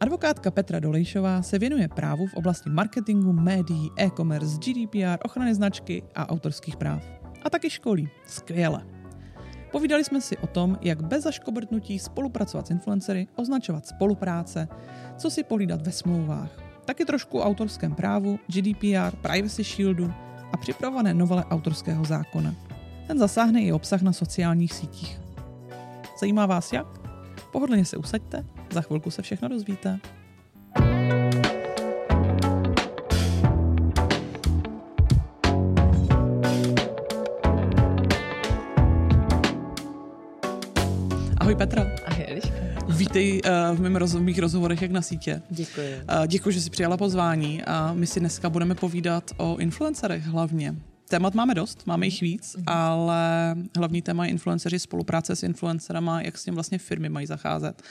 Advokátka Petra Dolejšová se věnuje právu v oblasti marketingu, médií, e-commerce, GDPR, ochrany značky a autorských práv. A taky školí. Skvěle. Povídali jsme si o tom, jak bez zaškobrtnutí spolupracovat s influencery, označovat spolupráce, co si polídat ve smlouvách, taky trošku o autorském právu, GDPR, Privacy Shieldu a připravované novele autorského zákona. Ten zasáhne i obsah na sociálních sítích. Zajímá vás jak? Pohodlně se usaďte, za chvilku se všechno dozvíte. Ahoj Petra. Ahoj Eliška. Vítej uh, v, mém roz, v mých rozhovorech jak na sítě. Děkuji. Uh, děkuji, že jsi přijala pozvání a my si dneska budeme povídat o influencerech hlavně. Témat máme dost, máme jich víc, mm-hmm. ale hlavní téma je influenceři, spolupráce s influencerama, jak s tím vlastně firmy mají zacházet,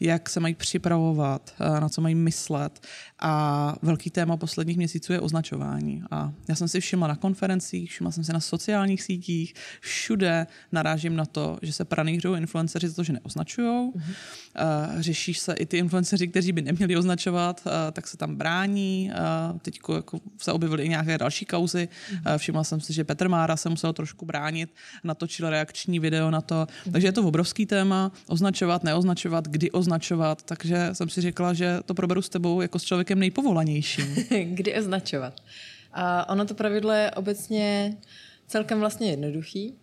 jak se mají připravovat, eh, na co mají myslet. A velký téma posledních měsíců je označování. A já jsem si všimla na konferencích, všimla jsem si na sociálních sítích, všude narážím na to, že se pranířují influenceři za to, že neoznačují. Mm-hmm. Řeší se i ty influenceři, kteří by neměli označovat, eh, tak se tam brání. Teď jako se objevily i nějaké další kauzy. Mm-hmm. Všimla jsem si, že Petr Mára se musel trošku bránit, natočil reakční video na to. Takže je to obrovský téma, označovat, neoznačovat, kdy označovat, takže jsem si řekla, že to proberu s tebou jako s člověkem nejpovolanějším. kdy označovat? A ono to pravidlo je obecně celkem vlastně jednoduchý.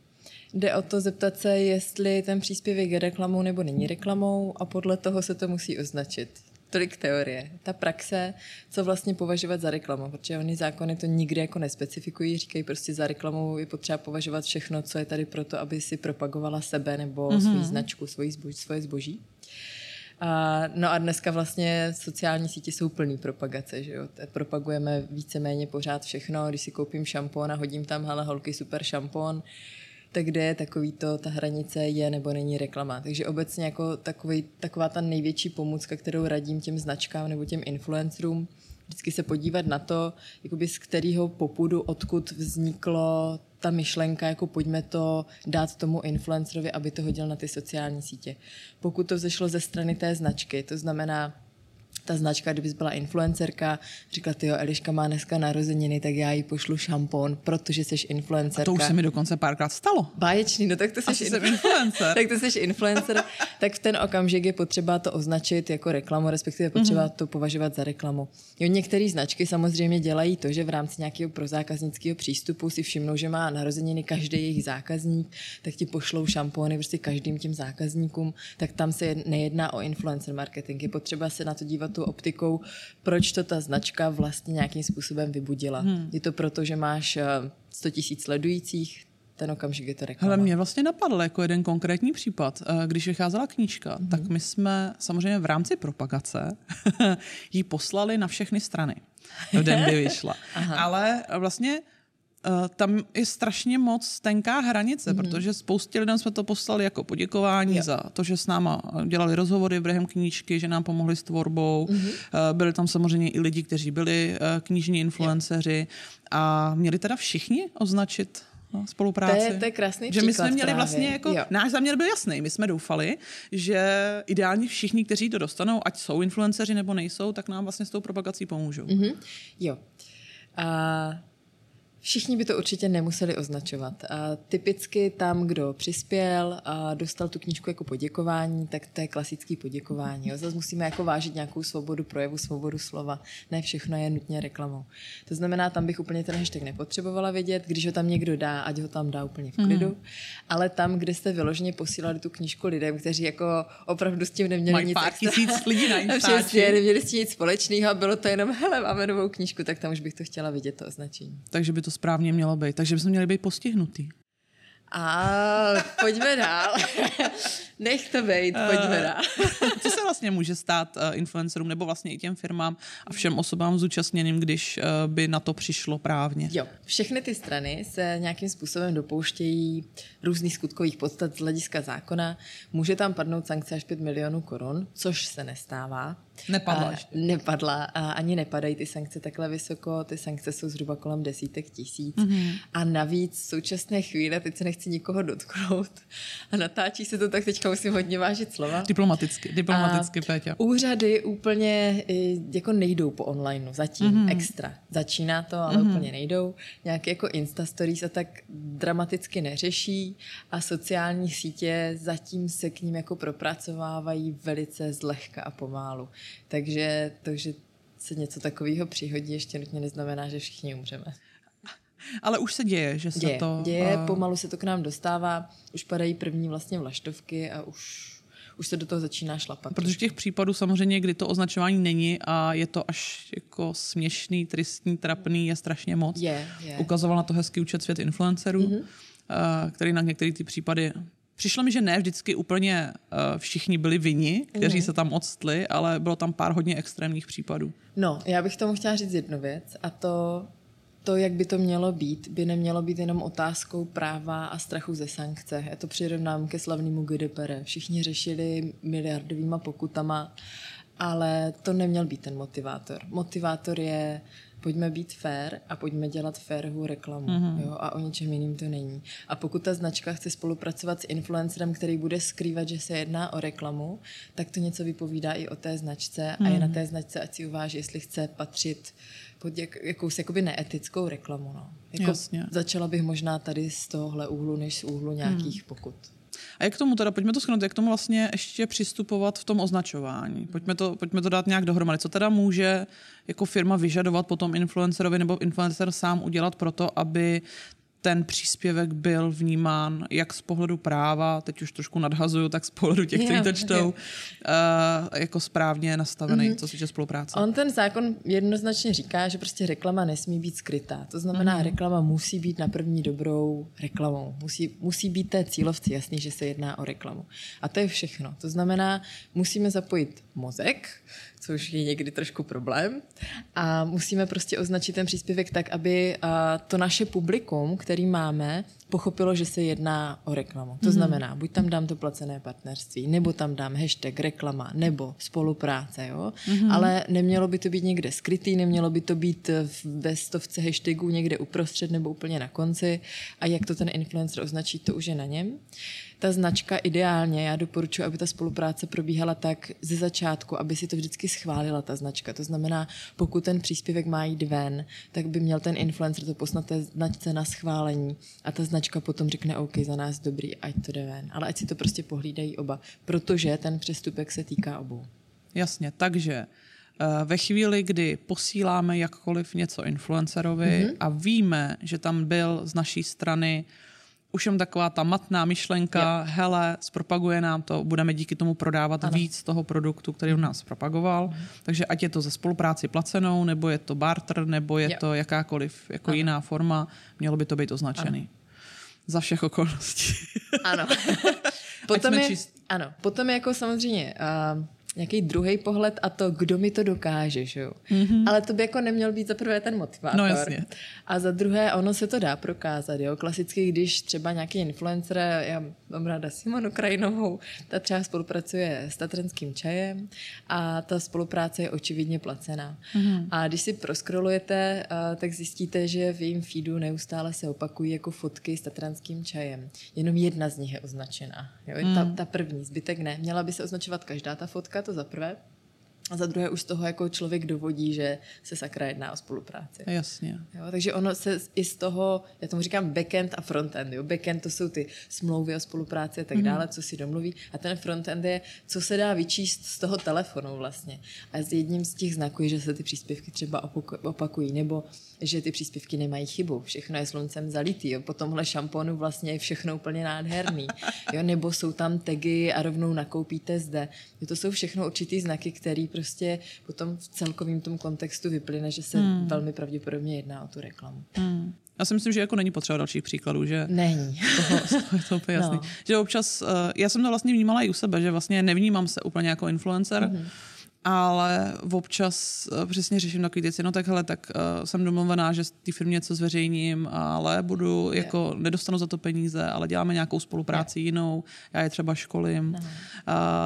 Jde o to zeptat se, jestli ten příspěvek je reklamou nebo není reklamou a podle toho se to musí označit tolik teorie. Ta praxe, co vlastně považovat za reklamu, protože oni zákony to nikdy jako nespecifikují, říkají prostě za reklamou je potřeba považovat všechno, co je tady proto, aby si propagovala sebe nebo mm-hmm. svou značku, svoji zboží, svoje zboží. A, no a dneska vlastně sociální sítě jsou plný propagace, že jo? Propagujeme víceméně pořád všechno, když si koupím šampon a hodím tam, hele holky, super šampon, tak kde je takový to, ta hranice je nebo není reklama. Takže obecně jako takový, taková ta největší pomůcka, kterou radím těm značkám nebo těm influencerům, vždycky se podívat na to, jakoby z kterého popudu, odkud vzniklo ta myšlenka, jako pojďme to dát tomu influencerovi, aby to hodil na ty sociální sítě. Pokud to vzešlo ze strany té značky, to znamená, ta značka, kdyby byla influencerka, říkala, ty jo, Eliška má dneska narozeniny, tak já jí pošlu šampon, protože jsi influencerka. A to už se mi dokonce párkrát stalo. Báječný, no tak to jsi influ- influencer. tak to jsi influencer, tak v ten okamžik je potřeba to označit jako reklamu, respektive potřeba mm-hmm. to považovat za reklamu. Jo, některé značky samozřejmě dělají to, že v rámci nějakého prozákaznického přístupu si všimnou, že má narozeniny každý jejich zákazník, tak ti pošlou šampony prostě každým těm zákazníkům, tak tam se nejedná o influencer marketing. Je potřeba se na to dívat tou optikou, proč to ta značka vlastně nějakým způsobem vybudila. Hmm. Je to proto, že máš 100 eh, tisíc sledujících, ten okamžik je to reklama. Ale mě vlastně napadl jako jeden konkrétní případ. Eh, když vycházela knížka, mm-hmm. tak my jsme samozřejmě v rámci propagace ji poslali na všechny strany v den, kdy vyšla. Ale vlastně Uh, tam je strašně moc tenká hranice, mm-hmm. protože spoustě lidem jsme to poslali jako poděkování jo. za to, že s náma dělali rozhovory během knížky, že nám pomohli s tvorbou. Mm-hmm. Uh, byli tam samozřejmě i lidi, kteří byli uh, knižní influenceři a měli teda všichni označit no, spolupráci. To je, to je krásný Že my jsme měli právě. vlastně jako, jo. náš záměr byl jasný, my jsme doufali, že ideálně všichni, kteří to dostanou, ať jsou influenceři nebo nejsou, tak nám vlastně s tou propagací pomůžou. Mm-hmm. Jo. A Všichni by to určitě nemuseli označovat. A typicky tam, kdo přispěl a dostal tu knížku jako poděkování, tak to je klasický poděkování. Jo. Zase musíme jako vážit nějakou svobodu projevu, svobodu slova. Ne všechno je nutně reklamou. To znamená, tam bych úplně ten hashtag nepotřebovala vědět, když ho tam někdo dá, ať ho tam dá úplně v klidu. Mm. Ale tam, kde jste vyloženě posílali tu knížku lidem, kteří jako opravdu s tím neměli Mají nic pár tisíc lidí na Přesně, neměli s tím nic společného a bylo to jenom, hele, máme novou knížku, tak tam už bych to chtěla vidět, to označení. Takže by to správně mělo být. Takže bychom měli být postihnutý. A pojďme dál. Nech to být, pojďme uh, dál. Co se vlastně může stát uh, influencerům nebo vlastně i těm firmám a všem osobám zúčastněným, když uh, by na to přišlo právně? Jo, všechny ty strany se nějakým způsobem dopouštějí různých skutkových podstat z hlediska zákona. Může tam padnout sankce až 5 milionů korun, což se nestává. Nepadla a, ještě. Nepadla a ani nepadají ty sankce takhle vysoko, ty sankce jsou zhruba kolem desítek tisíc. Mhm. Mm-hmm. A navíc v současné chvíli, teď se nechci nikoho dotknout, a natáčí se to tak, teďka musím hodně vážit slova. Diplomaticky, diplomaticky, A Péťa. Úřady úplně eh, jako nejdou po online zatím Mhm. mm-hmm. extra. Začíná to, ale mm-hmm. úplně nejdou. Nějaké jako Insta Stories a tak dramaticky neřeší a sociální sítě zatím se k ním jako propracovávají velice zlehka a pomálu. Takže to, že se něco takového přihodí, ještě nutně neznamená, že všichni umřeme. Ale už se děje, že se Děje, to... děje eh, pomalu se to k nám dostává, už padají první vlastně vlaštovky a už, už se do toho začíná šlapat. Protože těch případů samozřejmě, kdy to označování není a je to až jako směšný, tristní, trapný, je strašně moc. Je, je. Ukazoval na to hezký účet svět influencerů, Mhm. mm-hmm. který na některé ty případy Přišlo mi, že ne vždycky úplně uh, všichni byli vini, kteří Mhm. se tam odstli, ale bylo tam pár hodně extrémních případů. No, já bych tomu chtěla říct jednu věc a to, to, jak by to mělo být, by nemělo být jenom otázkou práva a strachu ze sankce. Já to přirovnám ke slavnému GDPR. Všichni řešili miliardovýma pokutama, ale to neměl být ten motivátor. Motivátor je pojďme být fair a pojďme dělat fairovou reklamu. Mm-hmm. Jo? A o ničem jiným to není. A pokud ta značka chce spolupracovat s influencerem, který bude skrývat, že se jedná o reklamu, tak to něco vypovídá i o té značce mm. a je na té značce, ať si uváží, jestli chce patřit pod jak, jakousi jakoby neetickou reklamu. No. Jako Jasně. Začala bych možná tady z tohohle úhlu, než z úhlu nějakých pokut. A jak k tomu teda, pojďme to schrnout, jak k tomu vlastně ještě přistupovat v tom označování. Pojďme to, pojďme to dát nějak dohromady. Co teda může jako firma vyžadovat po tom influencerovi nebo influencer sám udělat pro to, aby ten příspěvek byl vnímán jak z pohledu práva, teď už trošku nadhazuju, tak z pohledu těch, kteří to čtou, uh, jako správně nastavený, mm-hmm. co se týče spolupráce. On ten zákon jednoznačně říká, že prostě reklama nesmí být skrytá. To znamená, mm. reklama musí být na první dobrou reklamou. Musí, musí být té cílovci jasný, že se jedná o reklamu. A to je všechno. To znamená, musíme zapojit mozek, což je někdy trošku problém, a musíme prostě označit ten příspěvek tak, aby to naše publikum, který máme, pochopilo, že se jedná o reklamu. To znamená, buď tam dám to placené partnerství, nebo tam dám hashtag reklama, nebo spolupráce, jo? Ale nemělo by to být někde skrytý, nemělo by to být ve stovce hashtagů někde uprostřed nebo úplně na konci a jak to ten influencer označí, to už je na něm. Ta značka ideálně, já doporučuji, aby ta spolupráce probíhala tak ze začátku, aby si to vždycky schválila ta značka. To znamená, pokud ten příspěvek má jít ven, tak by měl ten influencer to poslat té značce na schválení a ta značka potom řekne OK, za nás dobrý, ať to jde ven. Ale ať si to prostě pohlídají oba, protože ten přestupek se týká obou. Jasně, takže eh, ve chvíli, kdy posíláme jakkoliv něco influencerovi Mhm. mm-hmm. a víme, že tam byl z naší strany už jen taková ta matná myšlenka, Jo. hele, zpropaguje nám to, budeme díky tomu prodávat ano. víc toho produktu, který u nás propagoval. Mhm. Takže ať je to ze spolupráci placenou, nebo je to barter, nebo je Jo. to jakákoliv jako Ano. jiná forma, mělo by to být označený. Za všech okolností. Ano. potom, je, čist- ano, potom je jako samozřejmě uh, nějaký druhý pohled a to, kdo mi to dokáže, že jo. Mm-hmm. Ale to by jako neměl být za prvé ten motivátor. No, jasně. A za druhé, ono se to dá prokázat, jo. Klasicky, když třeba nějaký influencer, já mám ráda Simonu Krajinovou, ta třeba spolupracuje s Tatranským čajem a ta spolupráce je očividně placená. Mm-hmm. A když si proskrolujete, uh, tak zjistíte, že v jejím feedu neustále se opakují jako fotky s Tatranským čajem. Jenom jedna z nich je označená. Jo? Mm. Ta, ta první, zbytek ne. Měla by se označovat každá ta fotka, to za prvé. A za druhé už z toho jako člověk dovodí, že se sakra jedná o spolupráci. Jasně. Jo, takže ono se i z toho, já tomu říkám backend a frontend. Jo. Backend to jsou ty smlouvy o spolupráci a tak dále, co si domluví. A ten frontend je, co se dá vyčíst z toho telefonu vlastně. A z jedním z těch znaků je, že se ty příspěvky třeba opaku- opakují, nebo že ty příspěvky nemají chybu. Všechno je sluncem zalitý. Jo. Po tomhle šamponu vlastně je všechno úplně nádherný. Jo. Nebo jsou tam tagy a rovnou nakoupíte zde. Jo, to jsou všechno určitý znaky, který prostě potom v celkovém tom kontextu vyplyne, že se hmm. velmi pravděpodobně jedná o tu reklamu. Hmm. Já si myslím, že jako není potřeba dalších příkladů, že Není. toho, toho je to úplně jasný. No. Že občas, uh, já jsem to vlastně vnímala i u sebe, že vlastně nevnímám se úplně jako influencer, Mhm. Ale občas uh, přesně řeším takový věci, no tak hele, tak uh, jsem domluvená, že té firmě něco zveřejním, ale budu, yeah. jako nedostanu za to peníze, ale děláme nějakou spolupráci yeah. jinou, já je třeba školím, uh,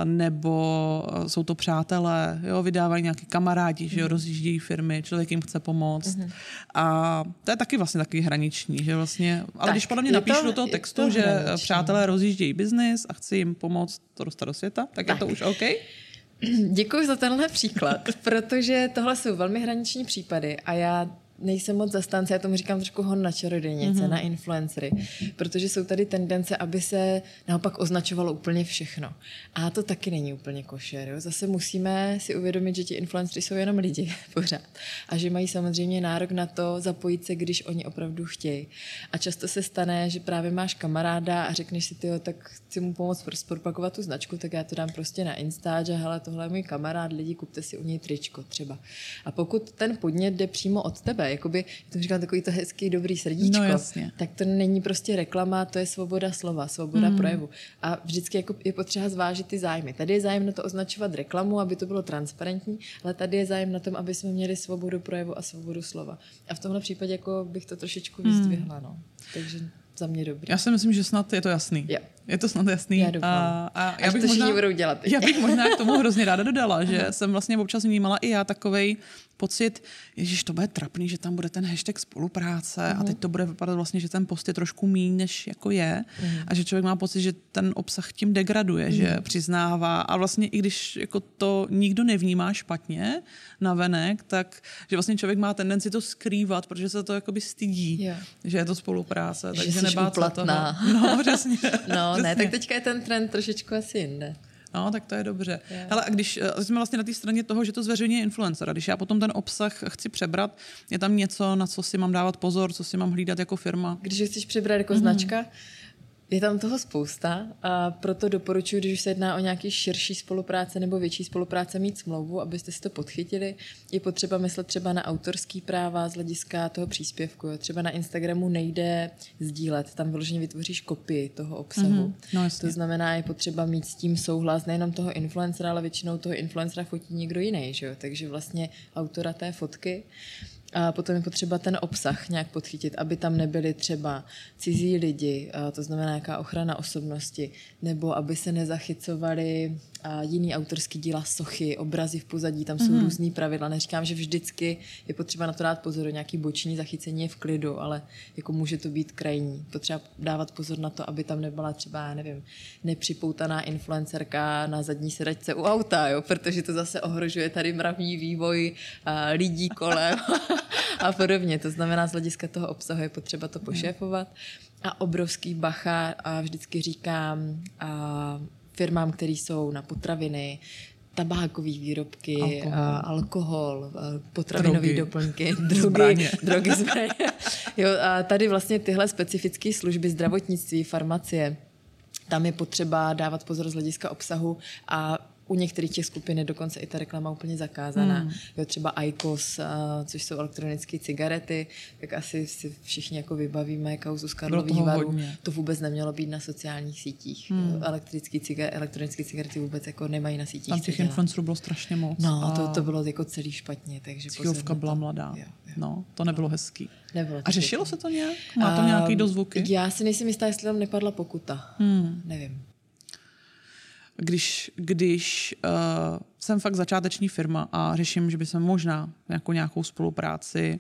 nebo uh, jsou to přátelé, jo, vydávají nějaký kamarádi, mm-hmm. že jo, mhm. rozjíždějí firmy, člověk jim chce pomoct. Mm-hmm. A to je taky vlastně takový hraniční, že vlastně, ale tak, když podle mě napíšu to, do toho textu, to že hraniční. přátelé rozjíždějí biznis a chci jim pomoct to dostat do světa, tak, tak. je to už OK? Děkuji za tenhle příklad, protože tohle jsou velmi hraniční případy a já nejsem moc zastánce, já tomu říkám trošku hon na čarodějnice, mm-hmm. na influencery, protože jsou tady tendence, aby se naopak označovalo úplně všechno. A to taky není úplně košer. Jo? Zase musíme si uvědomit, že ti influencery jsou jenom lidi pořád a že mají samozřejmě nárok na to zapojit se, když oni opravdu chtějí. A často se stane, že právě máš kamaráda a řekneš si, ty, tak chci mu pomoct propagovat tu značku, tak já to dám prostě na Insta, že hele, tohle je můj kamarád, lidi, kupte si u něj tričko třeba. A pokud ten podnět jde přímo od tebe, sebe. Jakoby, to říkám takový to hezký, dobrý srdíčko. No, jasně. Tak to není prostě reklama, to je svoboda slova, svoboda mm. projevu. A vždycky jako je potřeba zvážit ty zájmy. Tady je zájem na to označovat reklamu, aby to bylo transparentní, ale tady je zájem na tom, aby jsme měli svobodu projevu a svobodu slova. A v tomhle případě jako bych to trošičku mm. vyzdvihla. No. Takže za mě dobrý. Já si myslím, že snad je to jasný. Jo. Je to snad jasný. Já doufám. A, a já bych to možná, budou dělat. Já bych možná k tomu hrozně ráda dodala, že jsem vlastně občas vnímala i já takovej pocit, ježiš, to bude trapný, že tam bude ten hashtag spolupráce uh-huh. a mhm. teď to bude vypadat vlastně, že ten post je trošku míň, než jako je uh-huh. a že člověk má pocit, že ten obsah tím degraduje, uh-huh. že mhm. přiznává a vlastně i když jako to nikdo nevnímá špatně na venek, tak že vlastně člověk má tendenci to skrývat, protože se to jakoby stydí, yeah. že je to spolupráce, že takže nebát se toho. No, přesně. no, ne, tak teďka je ten trend trošičku asi jinde. No, tak to je dobře. Yeah. Hele, a když eh, jsme vlastně na té straně toho, že to zveřejňuje influencer, a když já potom ten obsah chci přebrat, je tam něco, na co si mám dávat pozor, co si mám hlídat jako firma? Když chceš přebrat jako mm-hmm. značka, je tam toho spousta a proto doporučuji, když se jedná o nějaký širší spolupráce nebo větší spolupráce, mít smlouvu, abyste si to podchytili. Je potřeba myslet třeba na autorský práva z hlediska toho příspěvku. Jo. Třeba na Instagramu nejde sdílet, tam vyloženě vytvoříš kopii toho obsahu. Mm-hmm. No, to znamená, je potřeba mít s tím souhlas nejenom toho influencera, ale většinou toho influencera fotí někdo jiný. Že jo. Takže vlastně autora té fotky a potom je potřeba ten obsah nějak podchytit, aby tam nebyli třeba cizí lidi, to znamená nějaká ochrana osobnosti, nebo aby se nezachycovali a jiný autorský díla, sochy, obrazy v pozadí, tam jsou mm-hmm. různý pravidla. Neříkám, že vždycky je potřeba na to dát pozor, nějaký boční zachycení je v klidu, ale jako může to být krajní. Potřeba dávat pozor na to, aby tam nebyla třeba, já nevím, nepřipoutaná influencerka na zadní sedačce u auta, jo? protože to zase ohrožuje tady mravní vývoj a lidí kolem a podobně. To znamená, z hlediska toho obsahu je potřeba to pošéfovat. A obrovský bacha a vždycky říkám, a firmám, které jsou na potraviny, tabákové výrobky, alkohol, a alkohol potravinové doplňky, drogy, zbraně. drogy, zbraně. Jo, a tady vlastně tyhle specifické služby zdravotnictví, farmacie, tam je potřeba dávat pozor z hlediska obsahu a u některých těch skupin je dokonce i ta reklama úplně zakázaná. Hmm. Jo, třeba IQOS, což jsou elektronické cigarety, tak asi si všichni jako vybavíme kauzu z Karlových varů. To vůbec nemělo být na sociálních sítích. Hmm. Elektrické ciga- elektronické cigarety vůbec jako nemají na sítích. Tam těch influencerů bylo strašně moc. No, a to, to bylo jako celý špatně. Takže Cílovka byla mladá. Jo, jo. No, to nebylo hezký. Nebylo a řešilo se to nějak? Má to nějaký dozvuky? Já si nejsem jistá, jestli tam nepadla pokuta. Hmm. Nevím když, když uh, jsem fakt začáteční firma a řeším, že by se možná jako nějakou spolupráci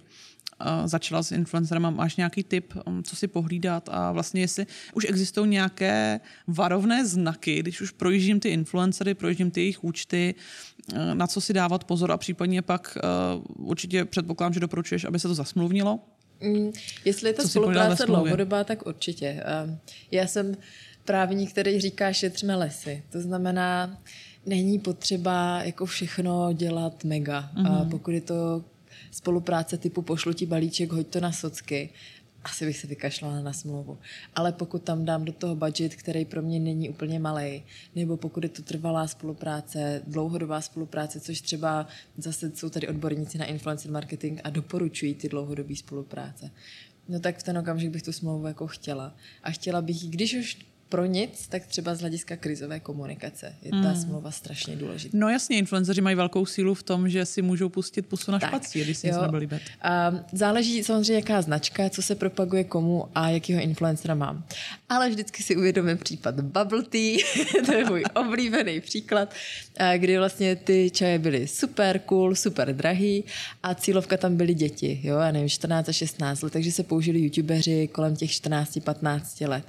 uh, začala s influencerem, máš nějaký tip, um, co si pohlídat a vlastně jestli už existují nějaké varovné znaky, když už projíždím ty influencery, projíždím ty jejich účty, uh, na co si dávat pozor a případně pak uh, určitě předpokládám, že doporučuješ, aby se to zasmluvnilo? Mm, jestli je to spolupráce dlouhodobá, tak určitě. Uh, já jsem právník, který říká, šetřme lesy. To znamená, není potřeba jako všechno dělat mega. Mm-hmm. A mhm. pokud je to spolupráce typu pošlu ti balíček, hoď to na socky, asi bych se vykašlala na smlouvu. Ale pokud tam dám do toho budget, který pro mě není úplně malý, nebo pokud je to trvalá spolupráce, dlouhodobá spolupráce, což třeba zase jsou tady odborníci na influencer marketing a doporučují ty dlouhodobé spolupráce, no tak v ten okamžik bych tu smlouvu jako chtěla. A chtěla bych ji, když už pro nic, tak třeba z hlediska krizové komunikace je ta hmm. smlouva strašně důležitá. No jasně, influenceři mají velkou sílu v tom, že si můžou pustit pusu na špací, když si nic nebyl. A záleží samozřejmě, jaká značka, co se propaguje komu a jakýho influencera mám. Ale vždycky si uvědomím případ Bubble Tea, to je můj oblíbený příklad, kdy vlastně ty čaje byly super cool, super drahý a cílovka tam byly děti, jo, já nevím, 14 a 16 let, takže se použili youtubeři kolem těch 14-15 let.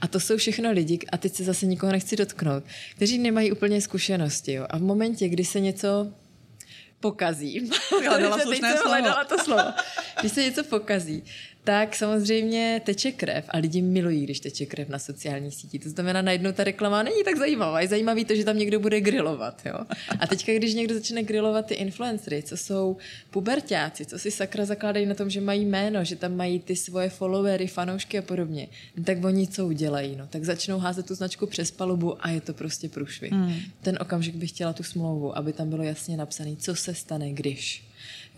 A to jsou všechno všechno lidi, a teď se zase nikoho nechci dotknout, kteří nemají úplně zkušenosti. Jo? A v momentě, kdy se něco pokazí, hledala, hledala to slovo, když se něco pokazí, tak samozřejmě teče krev a lidi milují, když teče krev na sociálních sítích. To znamená, najednou ta reklama není tak zajímavá. Je zajímavý to, že tam někdo bude grilovat. Jo? A teďka, když někdo začne grilovat ty influencery, co jsou pubertáci, co si sakra zakládají na tom, že mají jméno, že tam mají ty svoje followery, fanoušky a podobně, no tak oni co udělají? No? Tak začnou házet tu značku přes palubu a je to prostě průšvih. Hmm. Ten okamžik bych chtěla tu smlouvu, aby tam bylo jasně napsané, co se stane, když.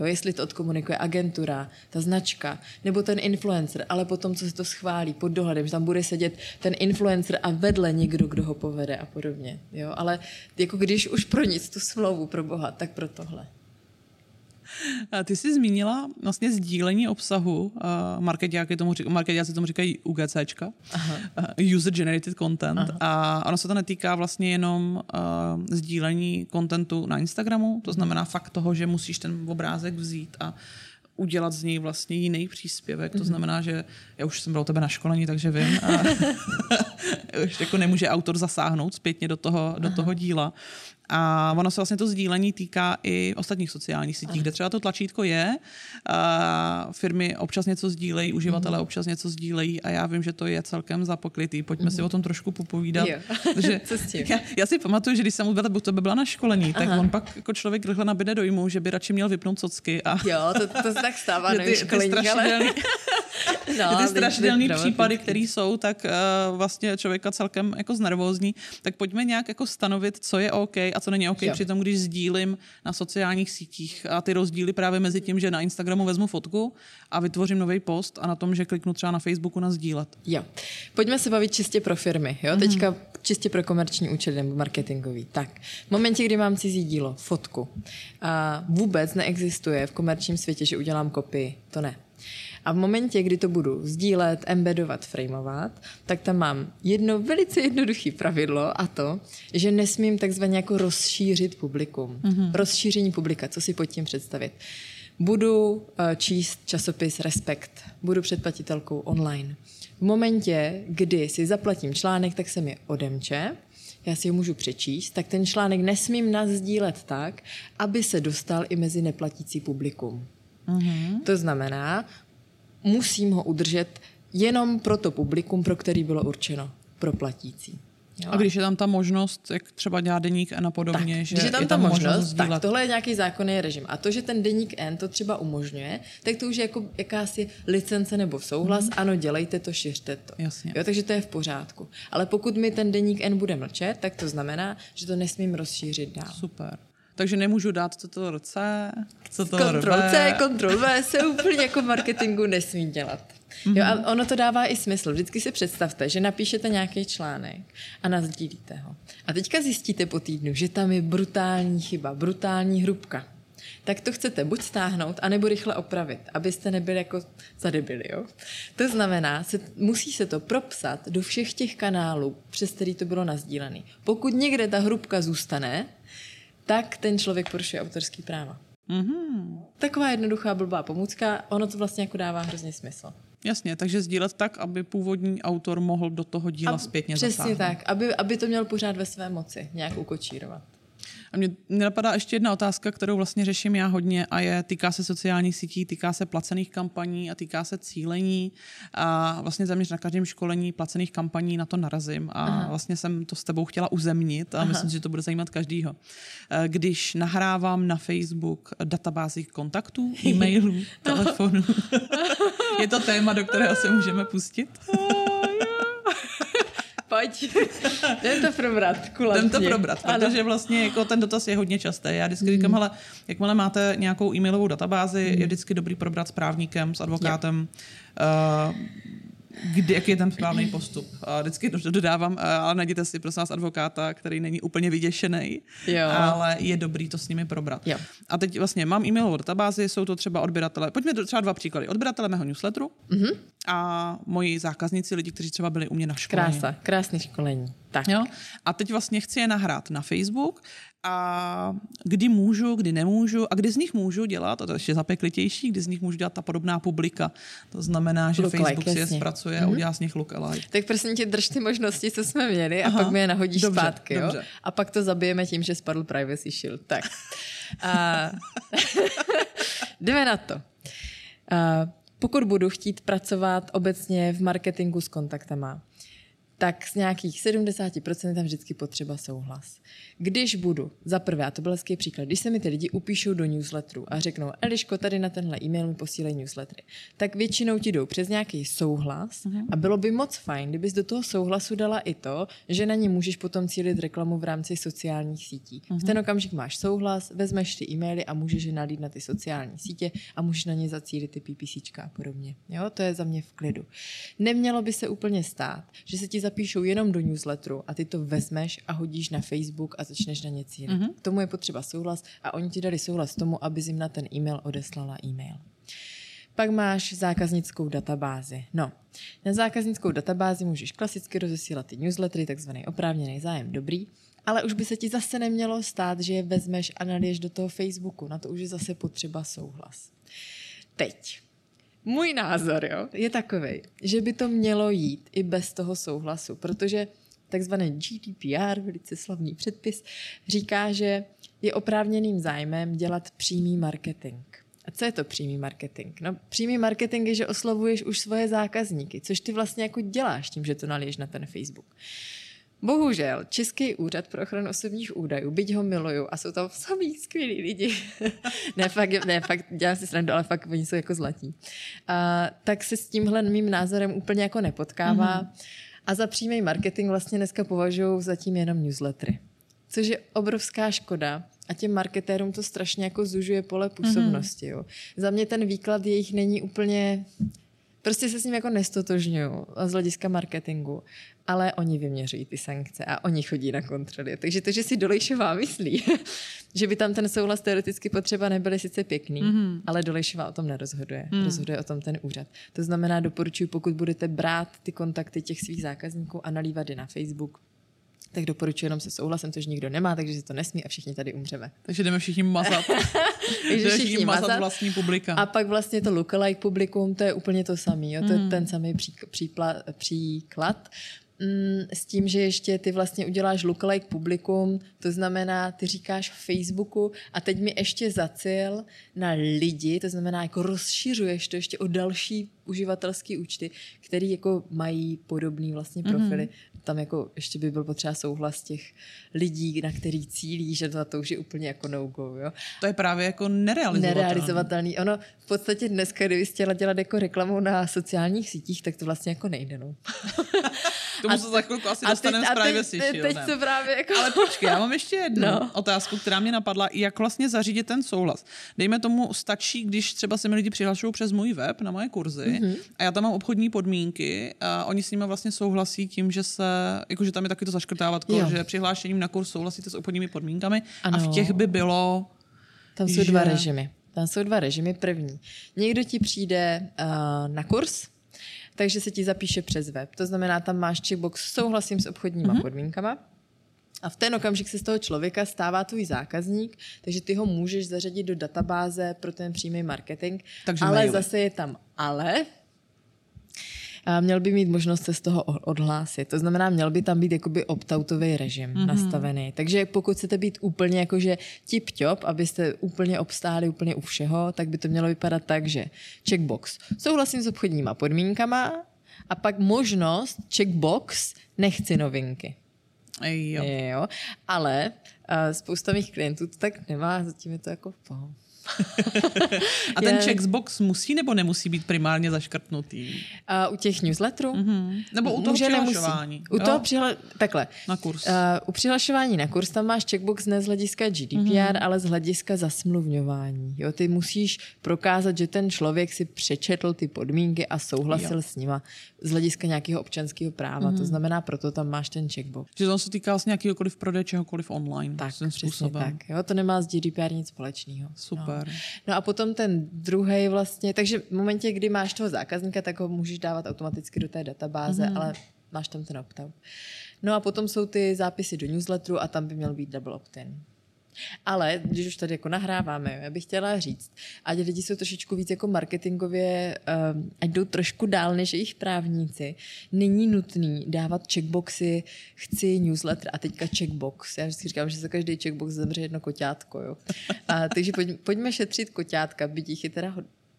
Jo, jestli to odkomunikuje agentura, ta značka, nebo ten influencer, ale potom, co se to schválí pod dohledem, že tam bude sedět ten influencer a vedle někdo, kdo ho povede a podobně. Jo, ale jako když už pro nic tu smlouvu pro boha, tak pro tohle. Ty jsi zmínila vlastně sdílení obsahu, marketiáky tomu, marketiáci tomu říkají UGCčka, uh, User Generated Content. Aha. A ono se to netýká vlastně jenom uh, sdílení kontentu na Instagramu, to znamená fakt toho, že musíš ten obrázek vzít a udělat z něj vlastně jiný příspěvek. To mhm. znamená, že já už jsem byl u tebe na školení, takže vím. A už jako nemůže autor zasáhnout zpětně do toho, do toho díla. A ono se vlastně to sdílení týká i ostatních sociálních sítí, kde třeba to tlačítko je, a firmy občas něco sdílejí, uživatelé mm. občas něco sdílejí a já vím, že to je celkem zapoklitý. Pojďme mm. si mhm. o tom trošku popovídat. že, Co s tím? Já, já, si pamatuju, že když jsem u tebe byla na školení, tak Aha. on pak jako člověk rychle nabide dojmu, že by radši měl vypnout socky. A jo, to, to se tak stává na školení, ale... no, ty strašidelný případy, které jsou, tak uh, vlastně člověka celkem jako znervózní. Tak pojďme nějak jako stanovit, co je OK a co není OK. Jo. Přitom, když sdílím na sociálních sítích a ty rozdíly právě mezi tím, že na Instagramu vezmu fotku a vytvořím nový post a na tom, že kliknu třeba na Facebooku na sdílet. Jo. Pojďme se bavit čistě pro firmy. Jo? Mm-hmm. Teďka čistě pro komerční účely nebo marketingový. Tak, v momentě, kdy mám cizí dílo, fotku, a vůbec neexistuje v komerčním světě, že udělám kopii. To ne. A v momentě, kdy to budu sdílet, embedovat, frameovat, tak tam mám jedno velice jednoduché pravidlo a to, že nesmím takzvaně jako rozšířit publikum. Mm-hmm. Rozšíření publika, co si pod tím představit. Budu eh, číst časopis Respekt, budu předplatitelkou online. V momentě, kdy si zaplatím článek, tak se mi odemče, já si ho můžu přečíst, tak ten článek nesmím nazdílet tak, aby se dostal i mezi neplatící publikum. Mm-hmm. To znamená, musím ho udržet jenom pro to publikum, pro který bylo určeno, pro platící. Jo. A když je tam ta možnost, jak třeba dělá deník N a podobně, tak, že když je tam je ta možnost, možnost tak tohle je nějaký zákonný režim. A to, že ten deník N to třeba umožňuje, tak to už je jako jakási licence nebo souhlas, mm. ano, dělejte to, šiřte to. Jasně. Jo, takže to je v pořádku. Ale pokud mi ten deník N bude mlčet, tak to znamená, že to nesmím rozšířit dál. Super. Takže nemůžu dát CTRL C, Ctrl C, Ctrl V se úplně jako marketingu nesmí dělat. Jo, a ono to dává i smysl. Vždycky si představte, že napíšete nějaký článek a nazdílíte ho. A teďka zjistíte po týdnu, že tam je brutální chyba, brutální hrubka. Tak to chcete buď stáhnout, anebo rychle opravit, abyste nebyli jako zadebili. Jo? To znamená, se, musí se to propsat do všech těch kanálů, přes který to bylo nazdílené. Pokud někde ta hrubka zůstane, tak ten člověk porušuje autorský práva. Mm-hmm. Taková jednoduchá blbá pomůcka, ono to vlastně jako dává hrozně smysl. Jasně, takže sdílet tak, aby původní autor mohl do toho díla a zpětně Přesně zasáhnout. tak, aby, aby to měl pořád ve své moci, nějak ukočírovat. A mě napadá ještě jedna otázka, kterou vlastně řeším já hodně a je, týká se sociálních sítí, týká se placených kampaní a týká se cílení. A vlastně zaměř na každém školení placených kampaní na to narazím a Aha. vlastně jsem to s tebou chtěla uzemnit a Aha. myslím, že to bude zajímat každýho. Eh, když nahrávám na Facebook databázi kontaktů, e-mailů, telefonů, je to téma, do kterého se můžeme pustit? Pojď. Jdem to probrat, kulatně. Jdem to probrat, protože ano. vlastně jako ten dotaz je hodně častý. Já vždycky mm. říkám, hele, jakmile máte nějakou e-mailovou databázi, mm. je vždycky dobrý probrat s právníkem, s advokátem. Uh, kdy, jaký je ten správný postup. A vždycky to dodávám, ale najděte si prosím vás advokáta, který není úplně vyděšený, Jo. ale je dobrý to s nimi probrat. Jo. A teď vlastně mám e-mailovou databázi, jsou to třeba odběratele, pojďme do třeba dva příklady. Odběratele mého newsletteru Mhm. a moji zákazníci, lidi, kteří třeba byli u mě na škole. Krása, krásný školení. Tak. Jo? A teď vlastně chci je nahrát na Facebook a kdy můžu, kdy nemůžu a kdy z nich můžu dělat, a to je ještě zapeklitější, kdy z nich můžu dělat ta podobná publika. To znamená, že Lookalike, Facebook si je jasně. zpracuje a udělá z nich lookalike. Tak prosím tě, drž ty možnosti, co jsme měli a Aha, pak mi je nahodíš dobře, zpátky, jo? dobře. A pak to zabijeme tím, že spadl Privacy Shield. Tak. A... Jdeme na to. A pokud budu chtít pracovat obecně v marketingu s kontaktama, tak z nějakých 70% tam vždycky potřeba souhlas. Když budu, za prvé, a to byl hezký příklad, když se mi ty lidi upíšou do newsletteru a řeknou, Eliško, tady na tenhle e-mail mi posílej newslettery, tak většinou ti jdou přes nějaký souhlas a bylo by moc fajn, kdybys do toho souhlasu dala i to, že na ně můžeš potom cílit reklamu v rámci sociálních sítí. V ten okamžik máš souhlas, vezmeš ty e-maily a můžeš je nalít na ty sociální sítě a můžeš na ně zacílit ty PPCčka a podobně. Jo, to je za mě v klidu. Nemělo by se úplně stát, že se ti zapíšou jenom do newsletteru a ty to vezmeš a hodíš na Facebook a začneš na ně cílit. Mm-hmm. K tomu je potřeba souhlas a oni ti dali souhlas tomu, abys jim na ten e-mail odeslala e-mail. Pak máš zákaznickou databázi. No, na zákaznickou databázi můžeš klasicky rozesílat ty newslettery, takzvaný oprávněný zájem, dobrý, ale už by se ti zase nemělo stát, že je vezmeš a naliješ do toho Facebooku. Na to už je zase potřeba souhlas. Teď. Můj názor jo, je takový, že by to mělo jít i bez toho souhlasu, protože takzvaný GDPR, velice slavný předpis, říká, že je oprávněným zájmem dělat přímý marketing. A co je to přímý marketing? No, přímý marketing je, že oslovuješ už svoje zákazníky, což ty vlastně jako děláš tím, že to naliješ na ten Facebook. Bohužel, Český úřad pro ochranu osobních údajů, byť ho miluju a jsou tam samý skvělí lidi, ne, fakt, ne, fakt dělám si srandu, ale fakt oni jsou jako zlatí, a, tak se s tímhle mým názorem úplně jako nepotkává mm-hmm. a za přímý marketing vlastně dneska považují zatím jenom newslettery. Což je obrovská škoda a těm marketérům to strašně jako zužuje pole působnosti. Jo. Za mě ten výklad jejich není úplně Prostě se s ním jako nestotožňuju z hlediska marketingu, ale oni vyměřují ty sankce a oni chodí na kontroly. Takže to, že si Dolejšová myslí, že by tam ten souhlas teoreticky potřeba nebyly sice pěkný, mm-hmm. ale Dolejšová o tom nerozhoduje. Mm. Rozhoduje o tom ten úřad. To znamená, doporučuji, pokud budete brát ty kontakty těch svých zákazníků a nalívat je na Facebook, tak doporučuji jenom se souhlasem, což nikdo nemá, takže se to nesmí a všichni tady umřeme. Takže jdeme všichni mazat. Takže jdeme všichni mazat. vlastní publika. A pak vlastně to lookalike publikum, to je úplně to samé. To je ten samý pří, přípla, příklad. Mm, s tím, že ještě ty vlastně uděláš lookalike publikum, to znamená, ty říkáš v Facebooku a teď mi ještě zacil na lidi, to znamená, jako rozšiřuješ to ještě o další uživatelské účty, který jako mají podobný vlastně profily. Mm-hmm. Tam jako ještě by byl potřeba souhlas těch lidí, na který cílí, že to, to už je úplně jako no-go. Jo? To je právě jako nerealizovatelné. Nerealizovatelný. Ono v podstatě dneska, kdyby chtěla dělat jako reklamu na sociálních sítích, tak to vlastně jako nejde. No. Tomu se za chvilku asi dostaneme z privacy teď, teď to právě jako... Ale počkej, já mám ještě jednu No. otázku, která mě napadla, jak vlastně zařídit ten souhlas. Dejme tomu, stačí, když třeba se mi lidi přihlašují přes můj web na moje kurzy Mhm. mm-hmm. a já tam mám obchodní podmínky a oni s nimi vlastně souhlasí tím, že se, jakože tam je taky to zaškrtávatko, Jo. že přihlášením na kurz souhlasíte s obchodními podmínkami a Ano. v těch by bylo Tam jsou že- dva režimy. Tam jsou dva režimy. První. Někdo ti přijde uh, na kurz, takže se ti zapíše přes web. To znamená, tam máš checkbox souhlasím s obchodníma mm-hmm. podmínkama. A v ten okamžik se z toho člověka stává tvůj zákazník, takže ty ho můžeš zařadit do databáze pro ten přímý marketing. Takže ale maily. zase je tam ale, měl by mít možnost se z toho odhlásit. To znamená, měl by tam být jakoby opt-outový režim mm-hmm. nastavený. Takže pokud chcete být úplně jakože tip-top, abyste úplně obstáli úplně u všeho, tak by to mělo vypadat tak, že checkbox. Souhlasím s obchodníma podmínkama a pak možnost checkbox nechci novinky. Jo. Jo. Ale uh, spousta mých klientů to tak nemá, zatím je to jako v pohodě. A ten Je- checkbox musí nebo nemusí být primárně zaškrtnutý? A u těch newsletterů? Mm-hmm. Nebo u toho Může, nemusí. přihlašování? U jo? toho přihla... Takhle. Na kurz. Uh, u přihlašování na kurz tam máš checkbox ne z hlediska GDPR, mm-hmm. ale z hlediska zasmluvňování. Jo, ty musíš prokázat, že ten člověk si přečetl ty podmínky a souhlasil Jo. s nima z hlediska nějakého občanského práva. Mm-hmm. To znamená, proto tam máš ten checkbox. Že to se týká vlastně jakýhokoliv prodeje čehokoliv online. Tak, přesně tak. Jo, to nemá s GDPR nic společného. Super. No. No a potom ten druhý vlastně, takže v momentě, kdy máš toho zákazníka, tak ho můžeš dávat automaticky do té databáze, mm-hmm. ale máš tam ten opt-out. No a potom jsou ty zápisy do newsletteru a tam by měl být double opt-in. Ale když už tady jako nahráváme, já bych chtěla říct, ať lidi jsou trošičku víc jako marketingově, um, ať jdou trošku dál než jejich právníci, není nutný dávat checkboxy, chci newsletter a teďka checkbox. Já vždycky říkám, že za každý checkbox zemře jedno koťátko. Jo. A, takže pojď, pojďme šetřit koťátka, byť jich je teda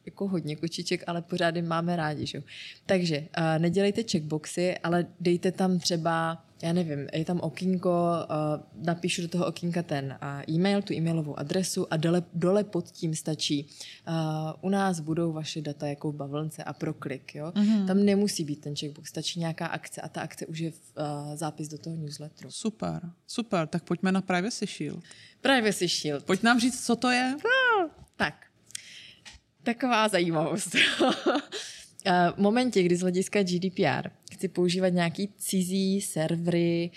jako hodně kočiček, ale pořád je máme rádi. Že? Takže uh, nedělejte checkboxy, ale dejte tam třeba já nevím, je tam okýnko, uh, napíšu do toho okýnka ten uh, e-mail, tu e-mailovou adresu a dole, dole pod tím stačí uh, u nás budou vaše data jako v bavlnce a pro klik. Jo? Mm-hmm. Tam nemusí být ten checkbox, stačí nějaká akce a ta akce už je v, zápis do toho newsletteru. Super, super. Tak pojďme na Privacy Shield. Privacy Shield. Pojď nám říct, co to je. Tak, taková zajímavost. V momentě, kdy z hlediska GDPR chci používat nějaký cizí servery,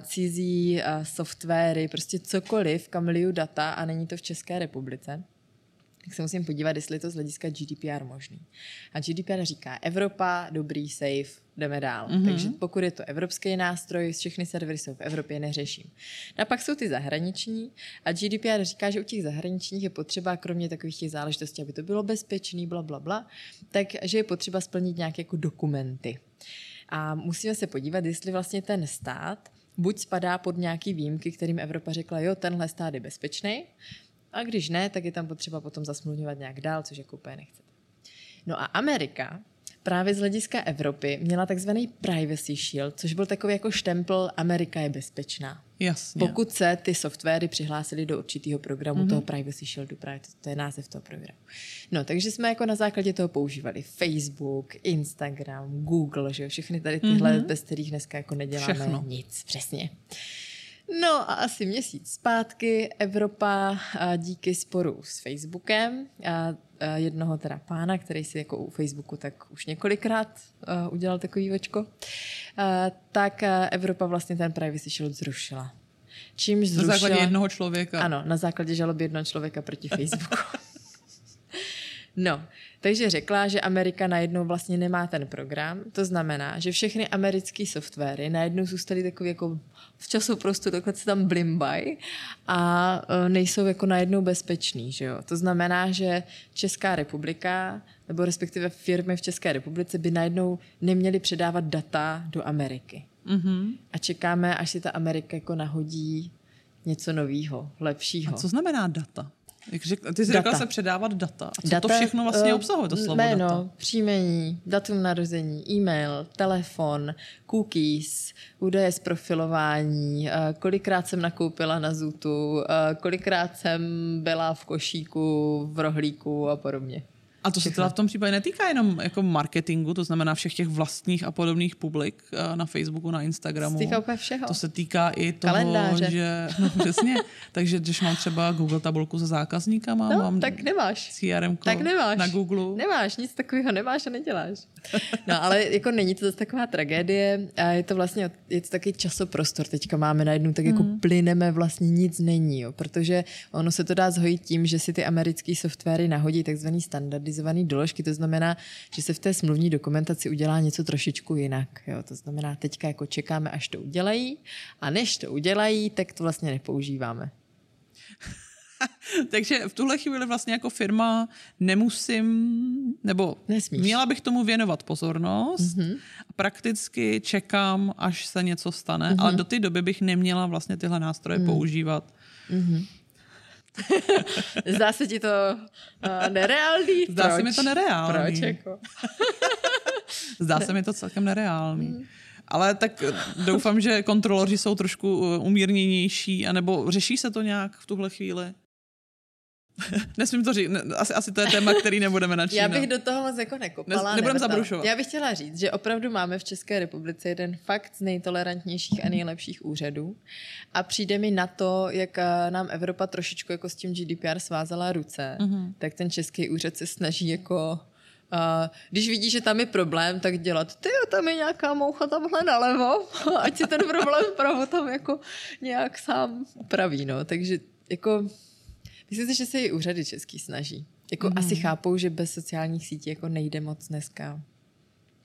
cizí softwary, prostě cokoliv, kam liju data a není to v České republice, tak se musím podívat, jestli je to z hlediska GDPR možný. A GDPR říká Evropa, dobrý, safe, jdeme dál. Mm-hmm. Takže pokud je to evropský nástroj, všechny servery jsou v Evropě, neřeším. A pak jsou ty zahraniční a GDPR říká, že u těch zahraničních je potřeba, kromě takových těch záležitostí, aby to bylo bezpečný, bla, bla, bla, takže je potřeba splnit nějaké jako dokumenty. A musíme se podívat, jestli vlastně ten stát buď spadá pod nějaký výjimky, kterým Evropa řekla, jo, tenhle stát je bezpečný, a když ne, tak je tam potřeba potom zasmluvňovat nějak dál, což jako úplně nechcete. No a Amerika právě z hlediska Evropy měla takzvaný Privacy Shield, což byl takový jako štempel Amerika je bezpečná. Jasně. Pokud se ty softwary přihlásily do určitého programu, mm-hmm. toho Privacy Shieldu, právě to, to je název toho programu. No, takže jsme jako na základě toho používali Facebook, Instagram, Google, že jo, všechny tady tyhle, mm-hmm. bez kterých dneska jako neděláme Všechno. nic, přesně. No a asi měsíc zpátky Evropa díky sporu s Facebookem a, jednoho teda pána, který si jako u Facebooku tak už několikrát udělal takový očko, tak Evropa vlastně ten Privacy Shield zrušila. Čímž Na zrušila... základě jednoho člověka. Ano, na základě žaloby jednoho člověka proti Facebooku. No, takže řekla, že Amerika najednou vlastně nemá ten program. To znamená, že všechny americké softwary najednou zůstaly takový jako v času prostě takhle se tam blimbaj a e, nejsou jako najednou bezpečný, že jo. To znamená, že Česká republika nebo respektive firmy v České republice by najednou neměly předávat data do Ameriky. Mm-hmm. A čekáme, až si ta Amerika jako nahodí něco nového, lepšího. Co znamená data? Jak řek, ty jsi Data. řekla se předávat data. A co Data, to všechno vlastně eh, obsahuje, to slovo Jméno, data? příjmení, datum narození, e-mail, telefon, cookies, údaje z profilování, eh, kolikrát jsem nakoupila na Zutu, eh, kolikrát jsem byla v košíku, v rohlíku a podobně. A to se teda v tom případě netýká jenom jako marketingu, to znamená všech těch vlastních a podobných publik eh, na Facebooku, na Instagramu. Týká úplně všeho. To se týká i toho, Kalendáře. že... No přesně. Takže když mám třeba Google tabulku se zákazníkama, No, mám tak nemáš. CRM Tak nemáš. na Google. Nemáš, nic takového nemáš a neděláš. No ale jako není to zase taková tragédie a je to vlastně, je to taky časoprostor. Teďka máme najednou tak jako Hmm. plyneme, vlastně nic není, jo, protože ono se to dá zhojit tím, že si ty americké softwary nahodí takzvaný standardizovaný doložky, to znamená, že se v té smluvní dokumentaci udělá něco trošičku jinak. Jo. To znamená, teďka jako čekáme, až to udělají a než to udělají, tak to vlastně nepoužíváme. Takže v tuhle chvíli vlastně jako firma nemusím, nebo Nesmíš. měla bych tomu věnovat pozornost. Mm-hmm. A prakticky čekám, až se něco stane, mm-hmm. ale do té doby bych neměla vlastně tyhle nástroje mm. používat. Zdá se ti to uh, nereálný? Zdá se mi to nereálný. Proč jako? Zdá se mi to celkem nereálný. Ale tak doufám, že kontroloři jsou trošku uh, umírněnější, anebo řeší se to nějak v tuhle chvíli? Nesmím to říct, asi, asi to je téma, který nebudeme načínat. Já bych do toho moc jako nekopala. Ne, nebudem zabrušovat. Já bych chtěla říct, že opravdu máme v České republice jeden fakt z nejtolerantnějších a nejlepších úřadů a přijde mi na to, jak eh, nám Evropa trošičku jako s tím GDPR svázala ruce, mm-hmm. tak ten český úřad se snaží jako Uh, když vidí, že tam je problém, tak dělat, ty tam je nějaká moucha tamhle nalevo, ať si ten problém vpravo tam jako nějak sám upraví, no. Takže jako Myslím si, že se i úřady český snaží. Jako mm. asi chápou, že bez sociálních sítí jako nejde moc dneska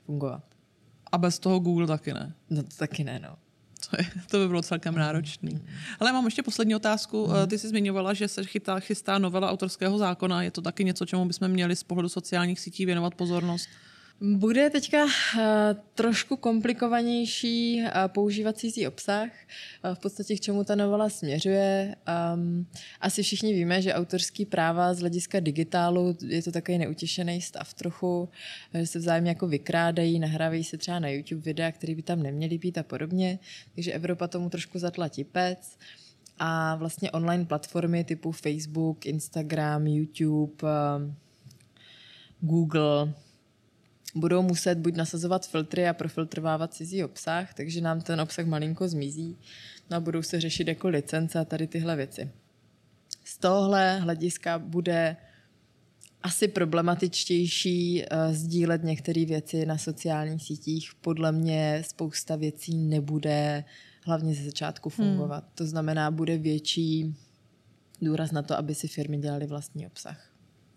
fungovat. A bez toho Google taky ne. No to taky ne, no. To, je, to by bylo celkem náročný. Mm. Ale mám ještě poslední otázku. Mm. Ty jsi zmiňovala, že se chytá, chystá novela autorského zákona. Je to taky něco, čemu bychom měli z pohledu sociálních sítí věnovat pozornost? Bude teďka uh, trošku komplikovanější uh, používat cizí obsah. Uh, v podstatě k čemu ta novela směřuje. Um, asi všichni víme, že autorský práva z hlediska digitálu je to takový neutěšený stav trochu, že se vzájemně jako vykrádají, nahrávají se třeba na YouTube videa, které by tam neměly být a podobně. Takže Evropa tomu trošku zatla tipec. A vlastně online platformy typu Facebook, Instagram, YouTube, uh, Google, budou muset buď nasazovat filtry a profiltrovávat cizí obsah, takže nám ten obsah malinko zmizí no a budou se řešit jako licence a tady tyhle věci. Z tohle hlediska bude asi problematičtější uh, sdílet některé věci na sociálních sítích. Podle mě spousta věcí nebude hlavně ze začátku hmm. fungovat. Hmm. To znamená, bude větší důraz na to, aby si firmy dělaly vlastní obsah.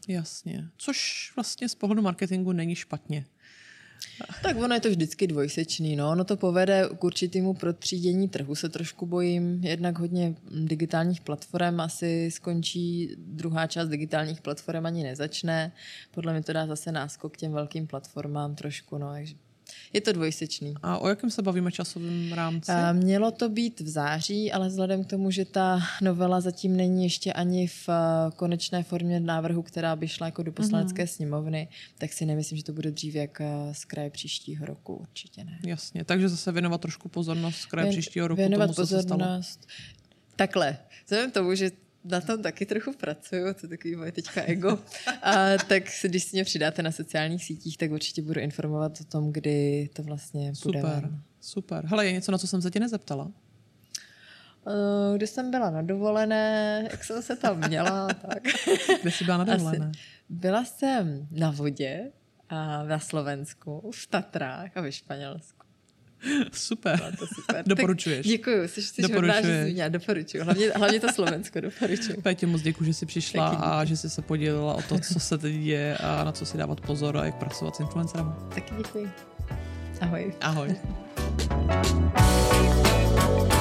Jasně. Což vlastně z pohledu marketingu není špatně. Tak ono je to vždycky dvojsečný. No. Ono to povede k určitému protřídění trhu, se trošku bojím. Jednak hodně digitálních platform asi skončí, druhá část digitálních platform ani nezačne. Podle mě to dá zase náskok k těm velkým platformám trošku. No. Takže je to dvojsečný. A o jakém se bavíme časovém rámci? A mělo to být v září, ale vzhledem k tomu, že ta novela zatím není ještě ani v konečné formě návrhu, která by šla jako do poslanecké mm-hmm. sněmovny, tak si nemyslím, že to bude dřív jak z kraje příštího roku. Určitě ne. Jasně, takže zase věnovat trošku pozornost z kraje Věn, příštího roku věnovat tomu, pozornost. Takhle, vzhledem tomu, že na tom taky trochu pracuju, to je takový moje teďka ego. A tak když si mě přidáte na sociálních sítích, tak určitě budu informovat o tom, kdy to vlastně bude. Super, super. Hele, je něco, na co jsem se tě nezeptala? Uh, když jsem byla na dovolené, jak jsem se tam měla, tak... Kde jsi byla na dovolené? Asi. Byla jsem na vodě a na Slovensku, v Tatrách a ve Španělsku. Super. No, to super. Doporučuješ. děkuji, jsi, jsi Doporučuješ. Já doporučuji. Hlavně, hlavně to Slovensko doporučuji. Pétě, moc děkuji, že jsi přišla Taky a že jsi se podělila o to, co se teď děje a na co si dávat pozor a jak pracovat s influencerem. Taky děkuji. Ahoj. Ahoj.